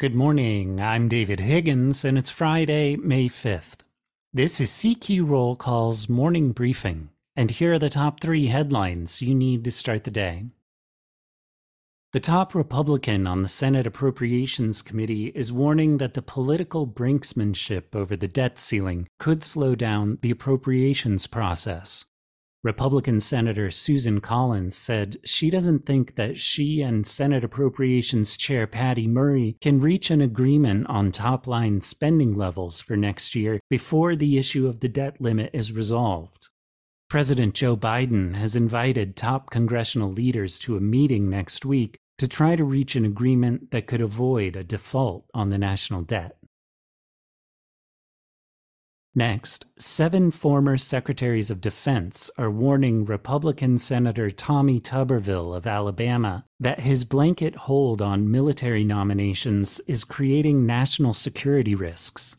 Good morning. I'm David Higgins, and it's Friday, May 5th. This is CQ Roll Call's morning briefing, and here are the top three headlines you need to start the day. The top Republican on the Senate Appropriations Committee is warning that the political brinksmanship over the debt ceiling could slow down the appropriations process. Republican Senator Susan Collins said she doesn't think that she and Senate Appropriations Chair Patty Murray can reach an agreement on top line spending levels for next year before the issue of the debt limit is resolved. President Joe Biden has invited top congressional leaders to a meeting next week to try to reach an agreement that could avoid a default on the national debt. Next, seven former secretaries of defense are warning Republican Senator Tommy Tuberville of Alabama that his blanket hold on military nominations is creating national security risks.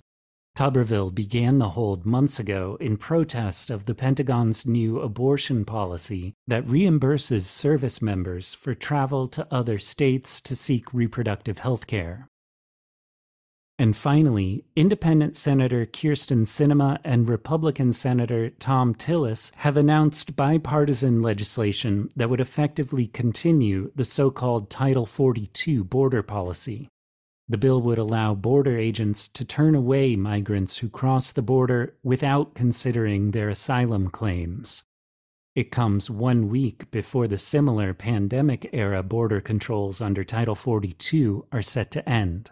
Tuberville began the hold months ago in protest of the Pentagon's new abortion policy that reimburses service members for travel to other states to seek reproductive health care. And finally, independent Senator Kyrsten Sinema and Republican Senator Thom Tillis have announced bipartisan legislation that would effectively continue the so called Title 42 border policy. The bill would allow border agents to turn away migrants who cross the border without considering their asylum claims. It comes one week before the similar pandemic era border controls under Title 42 are set to end.